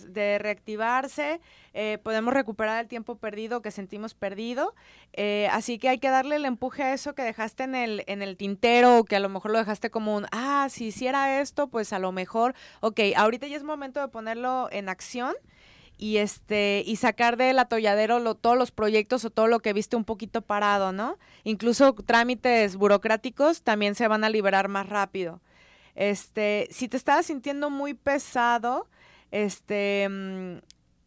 de reactivarse, eh, podemos recuperar el tiempo perdido que sentimos perdido, eh, así que hay que darle el empuje a eso que dejaste en el, en el tintero o que a lo mejor lo dejaste como un, ah, si hiciera esto, pues a lo mejor, ok, ahorita ya es momento de ponerlo en acción y este y sacar del atolladero lo, todos los proyectos o todo lo que viste un poquito parado, ¿no? Incluso trámites burocráticos también se van a liberar más rápido. Este, si te estabas sintiendo muy pesado, este, mm,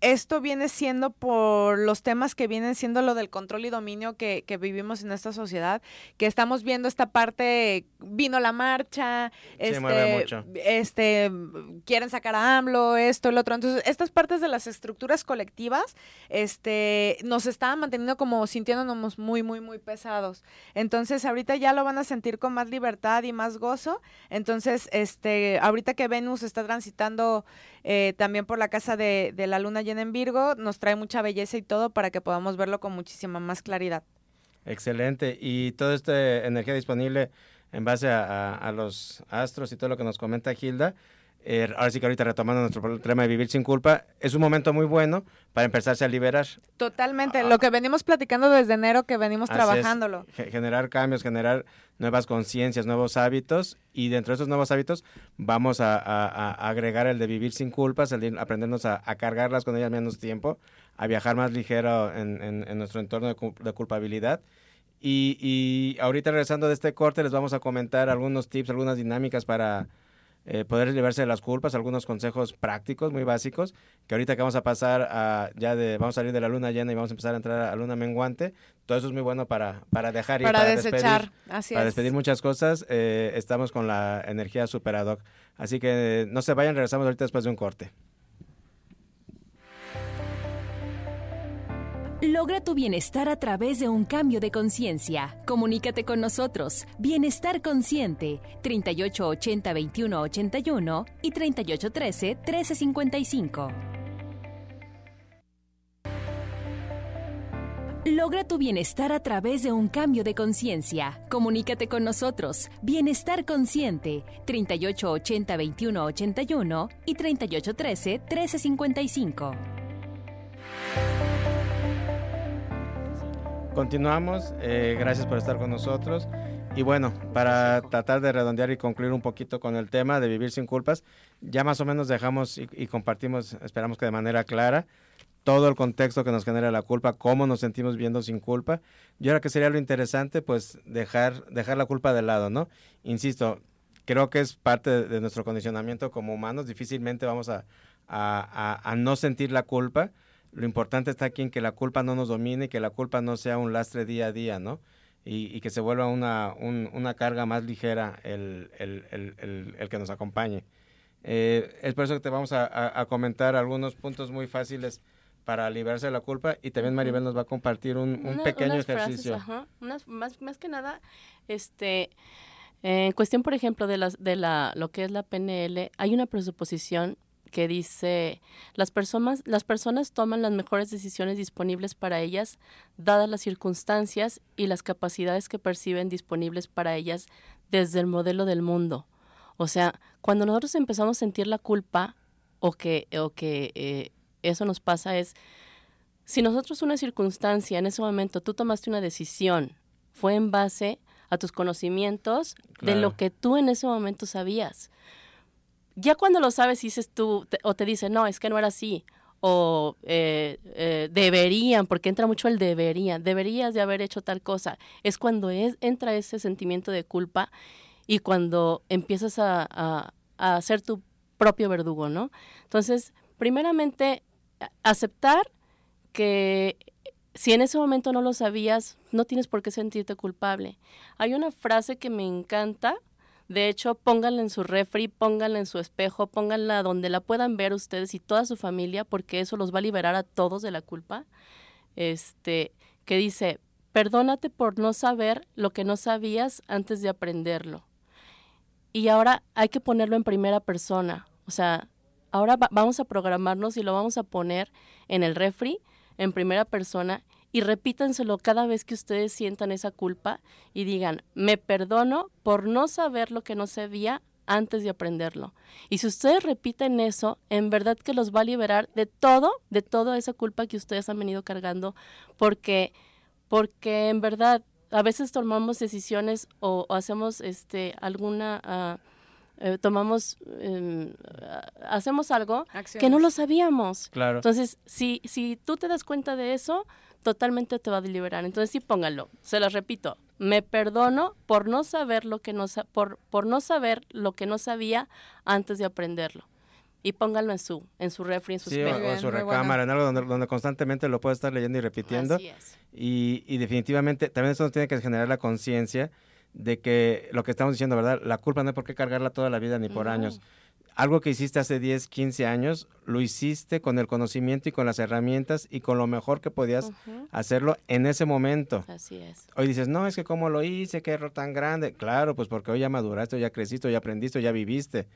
esto viene siendo por los temas que vienen siendo lo del control y dominio que, que, vivimos en esta sociedad, que estamos viendo esta parte, vino la marcha, este, este, quieren sacar a AMLO, esto, el otro. Entonces, estas partes de las estructuras colectivas, este, nos estaban manteniendo como sintiéndonos muy, muy, muy pesados. Entonces, ahorita ya lo van a sentir con más libertad y más gozo. Entonces, este, ahorita que Venus está transitando eh, también por la casa de, de la luna llena en Virgo, nos trae mucha belleza y todo para que podamos verlo con muchísima más claridad. Excelente. Y toda esta energía disponible en base a, a, los astros y todo lo que nos comenta Gilda, eh, ahora sí que ahorita retomando nuestro tema de vivir sin culpa, es un momento muy bueno para empezarse a liberar. Totalmente, lo que venimos platicando desde enero, que venimos trabajándolo. generar cambios, generar nuevas conciencias, nuevos hábitos, y dentro de esos nuevos hábitos vamos a, agregar el de vivir sin culpas, el de aprendernos a, cargarlas con ellas menos tiempo, a viajar más ligero en, nuestro entorno de, culpabilidad. Y, y ahorita regresando de este corte les vamos a comentar algunos tips, algunas dinámicas para eh, poder liberarse de las culpas, algunos consejos prácticos muy básicos, que ahorita que vamos a pasar a, ya de, vamos a salir de la luna llena y vamos a empezar a entrar a luna menguante, todo eso es muy bueno para, para dejar y para, para desechar, despedir, para despedir muchas cosas, eh, estamos con la energía super ad hoc. Así que no se vayan, regresamos ahorita después de un corte. Logra tu bienestar a través de un cambio de conciencia. Comunícate con nosotros. Bienestar Consciente, 3880-2181 y 3813-1355. Logra tu bienestar a través de un cambio de conciencia. Comunícate con nosotros. Bienestar Consciente, 3880-2181 y 3813-1355. Continuamos, eh, gracias por estar con nosotros. Y bueno, para tratar de redondear y concluir un poquito con el tema de vivir sin culpas, ya más o menos dejamos y, compartimos, esperamos que de manera clara, todo el contexto que nos genera la culpa, cómo nos sentimos viendo sin culpa. Y ahora que sería lo interesante, pues dejar, dejar la culpa de lado, ¿no? Insisto, creo que es parte de, nuestro condicionamiento como humanos, difícilmente vamos a, a no sentir la culpa lo importante está aquí en que la culpa no nos domine, que la culpa no sea un lastre día a día, ¿no? Y, que se vuelva una, una carga más ligera el, el, el, el que nos acompañe. Eh, es por eso que te vamos a, a, comentar algunos puntos muy fáciles para liberarse de la culpa y también Maribel nos va a compartir un, un pequeño ejercicio. más, más que nada, este, en cuestión, por ejemplo, de, las, de la, lo que es la PNL, hay una presuposición que dice, las personas, las personas toman las mejores decisiones disponibles para ellas, dadas las circunstancias y las capacidades que perciben disponibles para ellas desde el modelo del mundo. O sea, cuando nosotros empezamos a sentir la culpa o que, o que eh, eso nos pasa es, si nosotros una circunstancia, en ese momento tú tomaste una decisión, fue en base a tus conocimientos de lo que tú en ese momento sabías ya cuando lo sabes, dices tú, o te dicen, no, es que no era así, o eh, eh, deberían, porque entra mucho el deberían, deberías de haber hecho tal cosa, es cuando es, entra ese sentimiento de culpa y cuando empiezas a, a, a ser tu propio verdugo, ¿no? Entonces, primeramente, aceptar que si en ese momento no lo sabías, no tienes por qué sentirte culpable. Hay una frase que me encanta, de hecho, pónganla en su refri, pónganla en su espejo, pónganla donde la puedan ver ustedes y toda su familia, porque eso los va a liberar a todos de la culpa. Este, que dice, perdónate por no saber lo que no sabías antes de aprenderlo. Y ahora hay que ponerlo en primera persona. O sea, ahora vamos a programarnos y lo vamos a poner en el refri en primera persona y repítenselo cada vez que ustedes sientan esa culpa y digan, me perdono por no saber lo que no sabía antes de aprenderlo. Y si ustedes repiten eso, en verdad que los va a liberar de todo, de toda esa culpa que ustedes han venido cargando, porque, porque en verdad a veces tomamos decisiones o, hacemos este alguna uh, eh, tomamos, eh, hacemos algo que no lo sabíamos. Claro. Entonces, si, si tú te das cuenta de eso, totalmente te va a liberar. Entonces, sí, póngalo. Se lo repito. Me perdono por no saber lo que no por, por no saber lo que no sabía antes de aprenderlo y póngalo en su en su refri, en su sí, o, en su recámara, en algo donde, donde, constantemente lo puede estar leyendo y repitiendo. Así es. Y, y definitivamente también eso nos tiene que generar la conciencia de que lo que estamos diciendo, ¿verdad? La culpa no hay por qué cargarla toda la vida ni por años. Algo que hiciste hace 10, 15 años, lo hiciste con el conocimiento y con las herramientas y con lo mejor que podías hacerlo en ese momento. Así es. Hoy dices, no, es que cómo lo hice, qué error tan grande. Claro, pues porque hoy ya maduraste, ya creciste, ya aprendiste, ya viviste.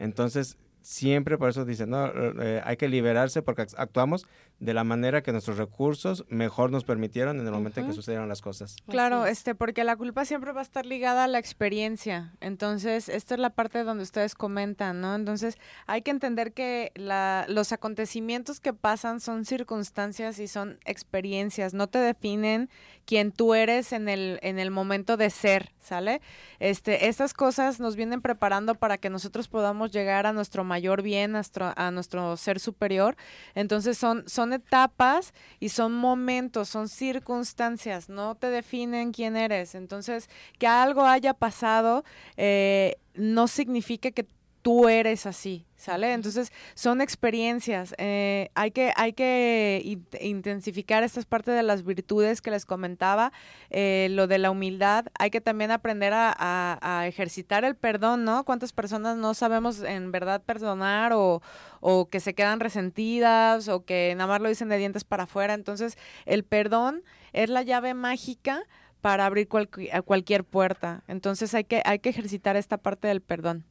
Entonces, siempre por eso dicen, no, eh, hay que liberarse porque actuamos de la manera que nuestros recursos mejor nos permitieron en el momento en que sucedieron las cosas. Claro, este, porque la culpa siempre va a estar ligada a la experiencia. Entonces, esta es la parte donde ustedes comentan, ¿no? Entonces, hay que entender que la, los acontecimientos que pasan son circunstancias y son experiencias, no te definen quién tú eres en el, en el momento de ser, ¿sale? Este, estas cosas nos vienen preparando para que nosotros podamos llegar a nuestro mayor bien, a nuestro, ser superior. Entonces, son, son etapas y son momentos, son circunstancias, no te definen quién eres. Entonces, que algo haya pasado eh, no significa que tú eres así, ¿sale? Entonces, son experiencias. Eh, hay que, hay que intensificar estas partes de las virtudes que les comentaba, eh, lo de la humildad. Hay que también aprender a, ejercitar el perdón, ¿no? ¿Cuántas personas no sabemos en verdad perdonar o, que se quedan resentidas o que nada más lo dicen de dientes para afuera? Entonces, el perdón es la llave mágica para abrir cualquier puerta. Entonces, hay que, hay que ejercitar esta parte del perdón.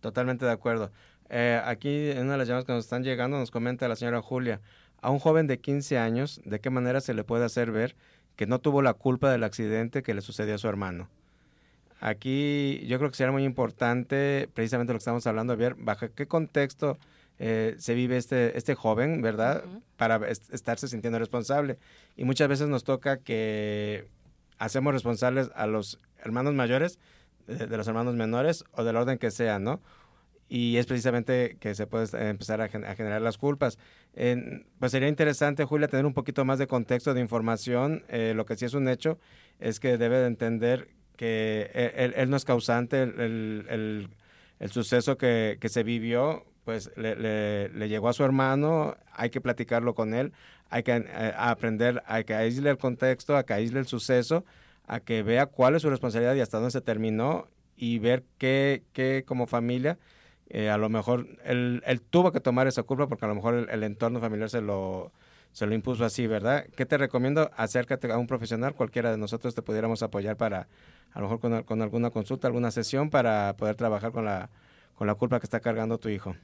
Totalmente de acuerdo. Eh, aquí en una de las llamadas que nos están llegando nos comenta la señora Julia, a un joven de 15 años, ¿de qué manera se le puede hacer ver que no tuvo la culpa del accidente que le sucedió a su hermano? Aquí yo creo que sería muy importante, precisamente lo que estamos hablando, ver bajo qué contexto eh, se vive este, este joven, ¿verdad? Para estarse sintiendo responsable. Y muchas veces nos toca que hacemos responsables a los hermanos mayores de, los hermanos menores o del orden que sea, ¿no? Y es precisamente que se puede empezar a, generar las culpas. pues sería interesante, Julia, tener un poquito más de contexto, de información. Eh, lo que sí es un hecho es que debe de entender que él, no es causante, el, el, suceso que, que, se vivió, pues le, le, llegó a su hermano, hay que platicarlo con él, hay que eh, aprender, hay que aislar el contexto, hay que aislar el suceso a que vea cuál es su responsabilidad y hasta dónde se terminó y ver qué, qué como familia, eh, a lo mejor él, él, tuvo que tomar esa culpa porque a lo mejor el, entorno familiar se lo, se lo impuso así, ¿verdad? ¿Qué te recomiendo? Acércate a un profesional, cualquiera de nosotros te pudiéramos apoyar para, a lo mejor con, con alguna consulta, alguna sesión para poder trabajar con la, con la culpa que está cargando tu hijo.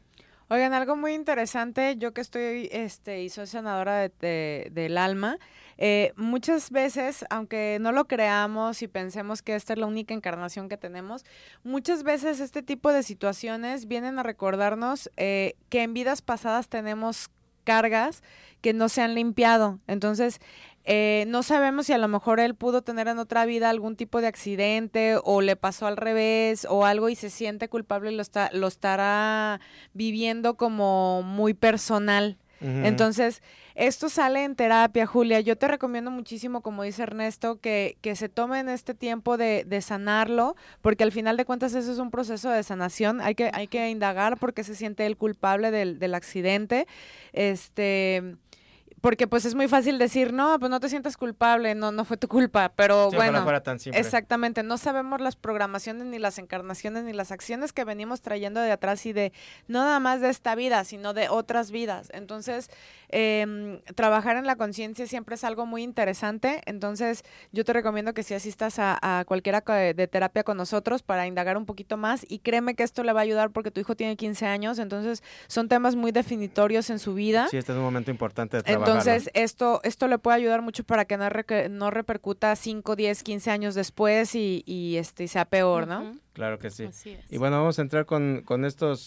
Oigan, algo muy interesante, yo que estoy este, y soy senadora de, del alma, eh, muchas veces, aunque no lo creamos y pensemos que esta es la única encarnación que tenemos, muchas veces este tipo de situaciones vienen a recordarnos eh, que en vidas pasadas tenemos cargas que no se han limpiado. Entonces, eh, no sabemos si a lo mejor él pudo tener en otra vida algún tipo de accidente o le pasó al revés o algo y se siente culpable y lo, está, lo estará viviendo como muy personal. Entonces, esto sale en terapia, Julia. Yo te recomiendo muchísimo, como dice Ernesto, que, que se tomen este tiempo de, de, sanarlo, porque al final de cuentas eso es un proceso de sanación. Hay que, hay que indagar por qué se siente el culpable del, del accidente. Este porque pues es muy fácil decir, no, pues no te sientas culpable, no, no fue tu culpa, pero bueno, exactamente, no sabemos las programaciones, ni las encarnaciones, ni las acciones que venimos trayendo de atrás y de, no nada más de esta vida, sino de otras vidas. Entonces, eh, trabajar en la conciencia siempre es algo muy interesante, entonces yo te recomiendo que si asistas a, a cualquiera de terapia con nosotros para indagar un poquito más y créeme que esto le va a ayudar porque tu hijo tiene 15 años, entonces son temas muy definitorios en su vida. Sí, este es un momento importante de trabajar. Entonces, esto, esto le puede ayudar mucho para que no, no repercuta 5, 10, 15 años después y, y este, sea peor, ¿no? Claro que sí. Y bueno, vamos a entrar con, con estos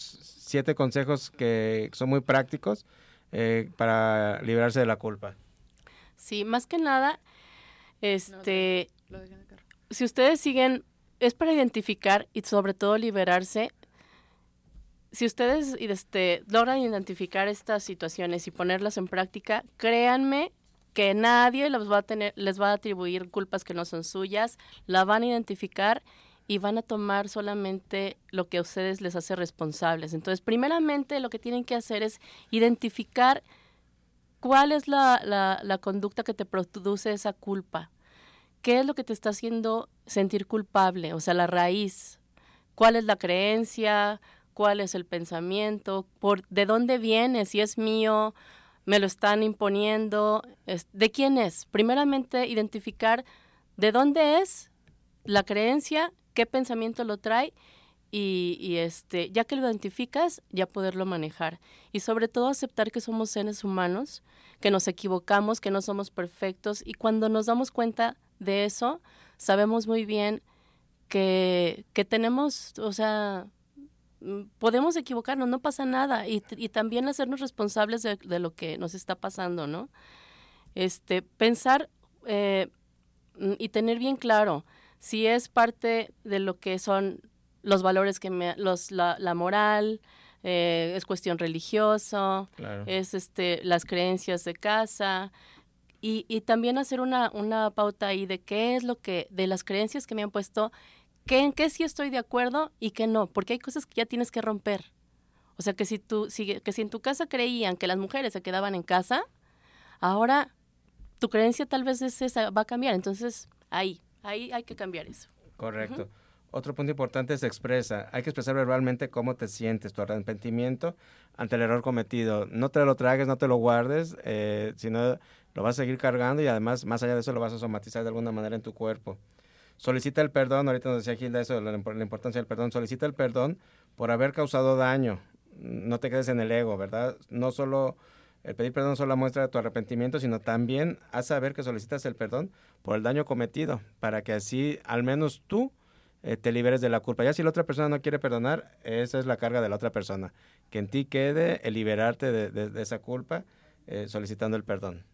siete consejos que son muy prácticos eh, para librarse de la culpa. Sí, más que nada, este, si ustedes siguen, es para identificar y sobre todo liberarse si ustedes este, logran identificar estas situaciones y ponerlas en práctica, créanme que nadie les va a tener, les va a atribuir culpas que no son suyas, la van a identificar y van a tomar solamente lo que a ustedes les hace responsables. Entonces, primeramente lo que tienen que hacer es identificar cuál es la, la conducta que te produce esa culpa. ¿Qué es lo que te está haciendo sentir culpable? O sea, la raíz. ¿Cuál es la creencia? Cuál es el pensamiento, por de dónde viene, si es mío, me lo están imponiendo, de quién es. Primeramente, identificar de dónde es la creencia, qué pensamiento lo trae y, este, ya que lo identificas, ya poderlo manejar. Y sobre todo aceptar que somos seres humanos, que nos equivocamos, que no somos perfectos y cuando nos damos cuenta de eso, sabemos muy bien que, que tenemos, o sea, podemos equivocarnos, no pasa nada, y, y también hacernos responsables de, de, lo que nos está pasando, ¿no? Este, pensar eh, mm, y tener bien claro si es parte de lo que son los valores que me, los, la, la moral, eh, es cuestión religiosa, es este, las creencias de casa, y, y también hacer una, una pauta ahí de qué es lo que, de las creencias que me han puesto, ¿Qué, en qué sí estoy de acuerdo y qué no? Porque hay cosas que ya tienes que romper. O sea, que si, tú, si, que si en tu casa creían que las mujeres se quedaban en casa, ahora tu creencia tal vez es esa, va a cambiar. Entonces, ahí, ahí hay que cambiar eso. Correcto. Otro punto importante es expresa. Hay que expresar verbalmente cómo te sientes, tu arrepentimiento ante el error cometido. No te lo tragues, no te lo guardes, eh, sino lo vas a seguir cargando y además, más allá de eso, lo vas a somatizar de alguna manera en tu cuerpo solicita el perdón, ahorita nos decía Gilda eso, la, la, importancia del perdón, solicita el perdón por haber causado daño, no te quedes en el ego, ¿verdad? No solo, el pedir perdón solo muestra tu arrepentimiento, sino también haz saber que solicitas el perdón por el daño cometido, para que así al menos tú eh, te liberes de la culpa. Ya si la otra persona no quiere perdonar, esa es la carga de la otra persona, que en ti quede el liberarte de, de, esa culpa eh, solicitando el perdón.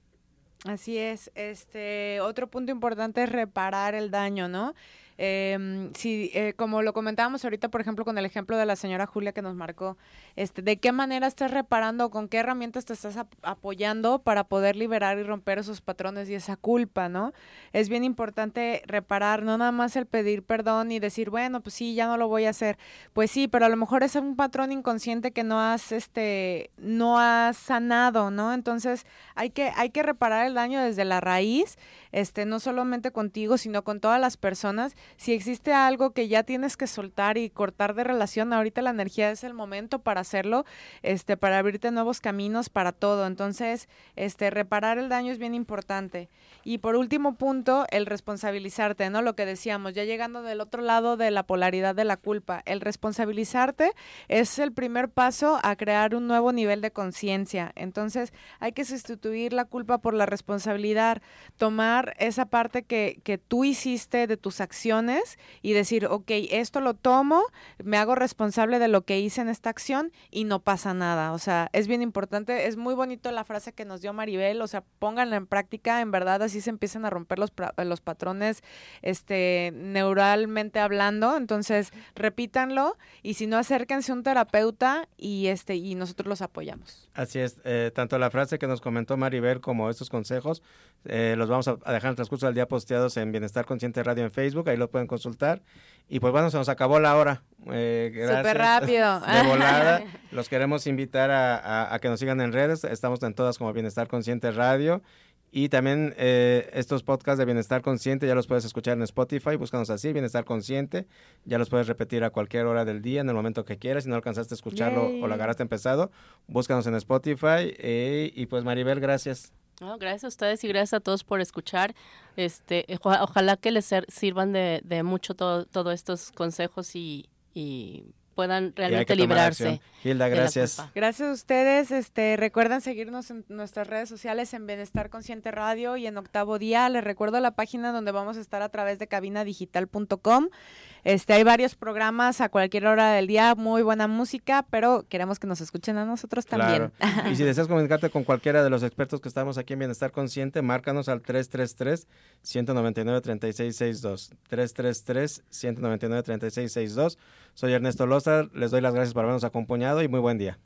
Así es. Este otro punto importante es reparar el daño, ¿no? Eh, si, eh, como lo comentábamos ahorita, por ejemplo, con el ejemplo de la señora Julia que nos marcó, este, ¿de qué manera estás reparando, con qué herramientas te estás apoyando para poder liberar y romper esos patrones y esa culpa, ¿no? Es bien importante reparar, no nada más el pedir perdón y decir, bueno, pues sí, ya no lo voy a hacer. Pues sí, pero a lo mejor es un patrón inconsciente que no has, este, no has sanado, ¿no? Entonces hay que, hay que reparar el daño desde la raíz, este, no solamente contigo, sino con todas las personas si existe algo que ya tienes que soltar y cortar de relación, ahorita la energía es el momento para hacerlo, este, para abrirte nuevos caminos para todo. Entonces, este, reparar el daño es bien importante. Y por último punto, el responsabilizarte, ¿no? Lo que decíamos, ya llegando del otro lado de la polaridad de la culpa, el responsabilizarte es el primer paso a crear un nuevo nivel de conciencia. Entonces, hay que sustituir la culpa por la responsabilidad, tomar esa parte que, que tú hiciste de tus acciones y decir, ok, esto lo tomo, me hago responsable de lo que hice en esta acción y no pasa nada. O sea, es bien importante, es muy bonito la frase que nos dio Maribel, o sea, pónganla en práctica, en verdad así se empiezan a romper los, los patrones este, neuralmente hablando, entonces repítanlo y si no acérquense a un terapeuta y, este, y nosotros los apoyamos. Así es, eh, tanto la frase que nos comentó Maribel como estos consejos eh, los vamos a dejar en el transcurso del día posteados en Bienestar Consciente Radio en Facebook, ahí lo pueden consultar. Y pues bueno, se nos acabó la hora. Eh, Súper rápido. De volada. Los queremos invitar a, que nos sigan en redes. Estamos en todas como Bienestar Consciente Radio. Y también eh, estos podcasts de Bienestar Consciente ya los puedes escuchar en Spotify, búscanos así, Bienestar Consciente. Ya los puedes repetir a cualquier hora del día, en el momento que quieras. Si no alcanzaste a escucharlo o lo agarraste empezado, búscanos en Spotify. Eh, y pues Maribel, gracias gracias a ustedes y gracias a todos por escuchar. Este, ojalá que les sirvan de, de mucho todos todo estos consejos y, y puedan realmente librarse. Hilda, gracias. Gracias a ustedes. Este, recuerden seguirnos en nuestras redes sociales en Bienestar Consciente Radio y en Octavo Día. Les recuerdo la página donde vamos a estar a través de cabinadigital.com. Este, hay varios programas a cualquier hora del día, muy buena música, pero queremos que nos escuchen a nosotros también. y si deseas comunicarte con cualquiera de los expertos que estamos aquí en Bienestar Consciente, márcanos al 333-199-3662. 333-199-3662. Soy Ernesto Loza, les doy las gracias por habernos acompañado y muy buen día.